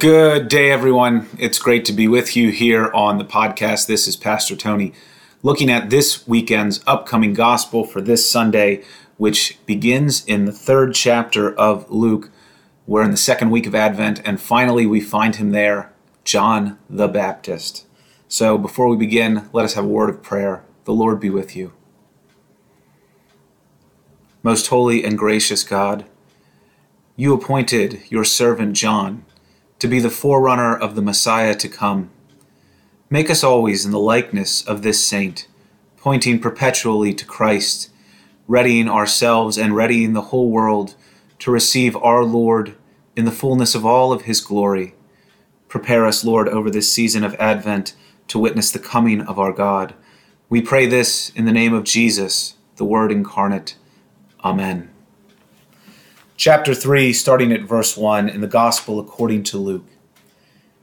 Good day, everyone. It's great to be with you here on the podcast. This is Pastor Tony looking at this weekend's upcoming gospel for this Sunday, which begins in the third chapter of Luke. We're in the second week of Advent, and finally we find him there, John the Baptist. So before we begin, let us have a word of prayer. The Lord be with you. Most holy and gracious God, you appointed your servant John to be the forerunner of the Messiah to come. Make us always in the likeness of this saint, pointing perpetually to Christ, readying ourselves and readying the whole world to receive our Lord in the fullness of all of his glory. Prepare us, Lord, over this season of Advent to witness the coming of our God. We pray this in the name of Jesus, the Word incarnate. Amen chapter 3, starting at verse 1, in the Gospel according to Luke.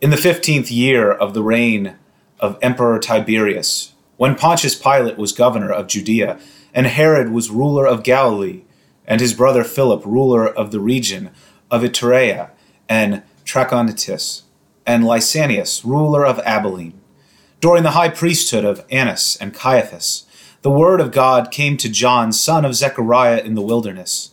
In the fifteenth year of the reign of Emperor Tiberius, when Pontius Pilate was governor of Judea, and Herod was ruler of Galilee, and his brother Philip ruler of the region of Iturea and Trachonitis, and Lysanias ruler of Abilene, during the high priesthood of Annas and Caiaphas, the word of God came to John, son of Zechariah, in the wilderness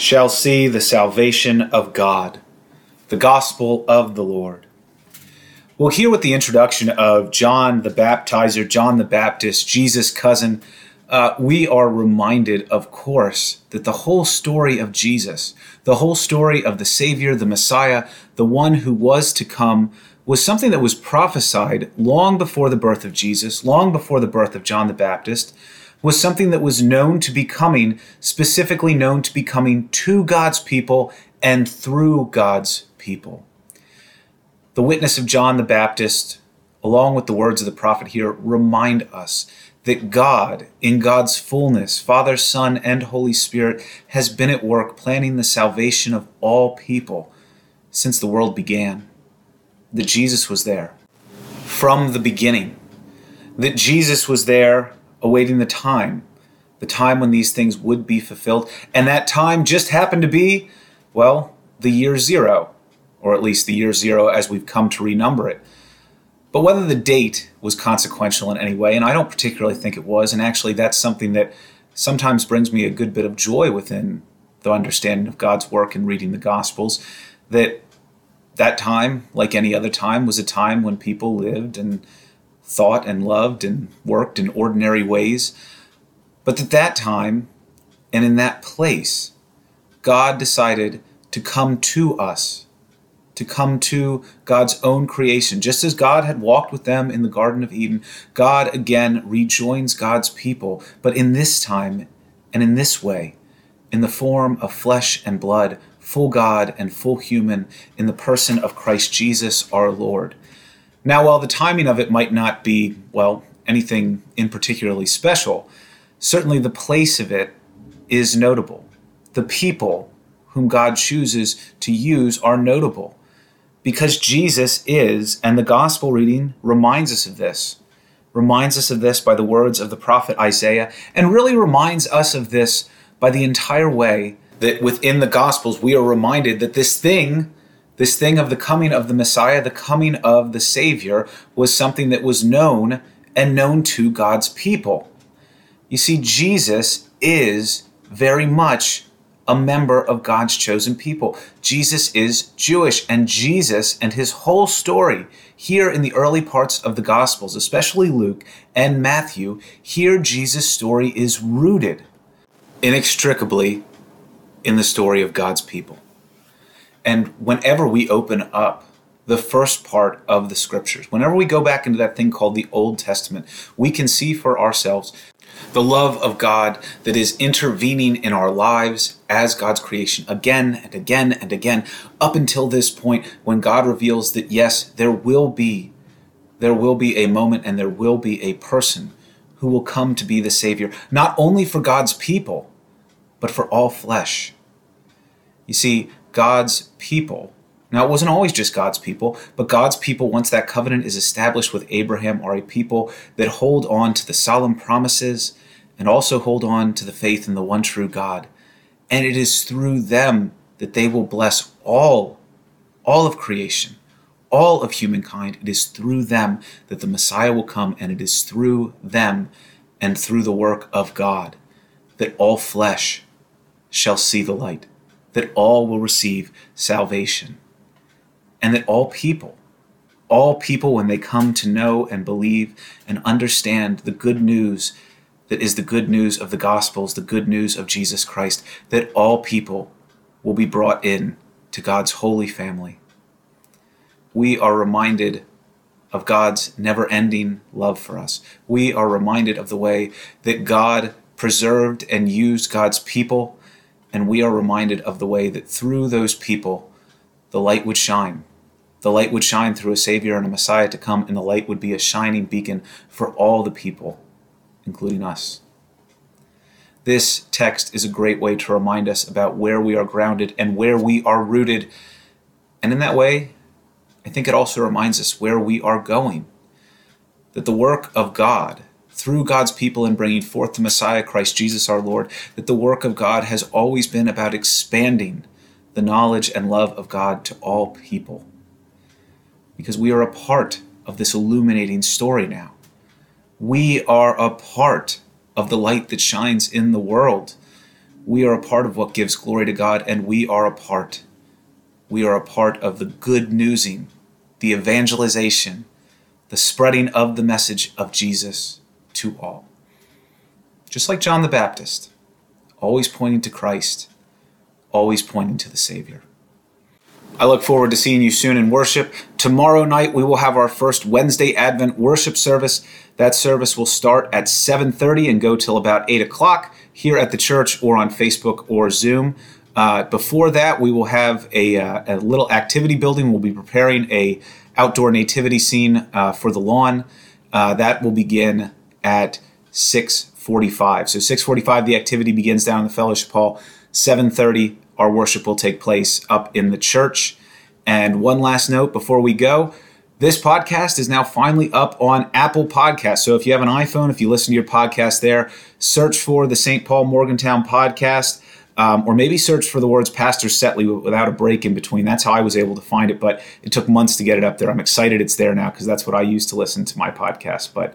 shall see the salvation of God, the gospel of the Lord. Well, here with the introduction of John the Baptizer, John the Baptist, Jesus' cousin, uh, we are reminded, of course, that the whole story of Jesus, the whole story of the Savior, the Messiah, the one who was to come, was something that was prophesied long before the birth of Jesus, long before the birth of John the Baptist was something that was known to be coming, specifically known to be coming to God's people and through God's people. The witness of John the Baptist, along with the words of the prophet here, remind us that God, in God's fullness, Father, Son, and Holy Spirit, has been at work planning the salvation of all people since the world began. That Jesus was there from the beginning. That Jesus was there awaiting the time, the time when these things would be fulfilled. And that time just happened to be, well, the year zero, or at least the year zero as we've come to renumber it. But whether the date was consequential in any way, and I don't particularly think it was, and actually that's something that sometimes brings me a good bit of joy within the understanding of God's work in reading the Gospels, that that time, like any other time, was a time when people lived and thought and loved and worked in ordinary ways. But at that time and in that place, God decided to come to us, to come to God's own creation. Just as God had walked with them in the Garden of Eden, God again rejoins God's people, but in this time and in this way, in the form of flesh and blood, full God and full human, in the person of Christ Jesus our Lord. Now, while the timing of it might not be, well, anything in particularly special, certainly the place of it is notable. The people whom God chooses to use are notable because Jesus is, and the gospel reading reminds us of this, reminds us of this by the words of the prophet Isaiah, and really reminds us of this by the entire way that within the gospels we are reminded that this thing this thing of the coming of the Messiah, the coming of the Savior, was something that was known and known to God's people. You see, Jesus is very much a member of God's chosen people. Jesus is Jewish, and Jesus and his whole story here in the early parts of the Gospels, especially Luke and Matthew, here Jesus' story is rooted inextricably in the story of God's people. And whenever we open up the first part of the scriptures, whenever we go back into that thing called the Old Testament, we can see for ourselves the love of God that is intervening in our lives as God's creation again and again and again, up until this point when God reveals that yes, there will be there will be a moment and there will be a person who will come to be the Savior, not only for God's people, but for all flesh. You see, God's people, now it wasn't always just God's people, but God's people, once that covenant is established with Abraham, are a people that hold on to the solemn promises and also hold on to the faith in the one true God. And it is through them that they will bless all, all of creation all of humankind. It is through them that the Messiah will come, and it is through them and through the work of God that all flesh shall see the light, that all will receive salvation, and that all people, all people, when they come to know and believe and understand the good news that is the good news of the Gospels, the good news of Jesus Christ, that all people will be brought in to God's holy family we are reminded of God's never ending love for us. We are reminded of the way that God preserved and used God's people, and we are reminded of the way that through those people, the light would shine. The light would shine through a Savior and a Messiah to come, and the light would be a shining beacon for all the people, including us. This text is a great way to remind us about where we are grounded and where we are rooted. And in that way, I think it also reminds us where we are going. That the work of God, through God's people in bringing forth the Messiah, Christ Jesus our Lord, that the work of God has always been about expanding the knowledge and love of God to all people. Because we are a part of this illuminating story now. We are a part of the light that shines in the world. We are a part of what gives glory to God, and we are a part we are a part of the good newsing, the evangelization, the spreading of the message of Jesus to all. Just like John the Baptist, always pointing to Christ, always pointing to the Savior. I look forward to seeing you soon in worship. Tomorrow night we will have our first Wednesday Advent worship service. That service will start at 7:30 and go till about 8 o'clock here at the church or on Facebook or Zoom. Uh, before that, we will have a, uh, a, little activity building. We'll be preparing a outdoor nativity scene uh, for the lawn. Uh, that will begin at 6:45. So 6:45, the activity begins down in the fellowship hall. 7:30, our worship will take place up in the church. And one last note before we go. This podcast is now finally up on Apple Podcasts. So if you have an iPhone, if you listen to your podcast there, search for the St. Paul Morgantown podcast um, or maybe search for the words Pastor Setley without a break in between. That's how I was able to find it, but it took months to get it up there. I'm excited it's there now because that's what I use to listen to my podcast. But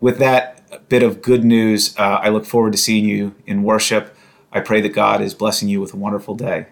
with that bit of good news, uh, I look forward to seeing you in worship. I pray that God is blessing you with a wonderful day.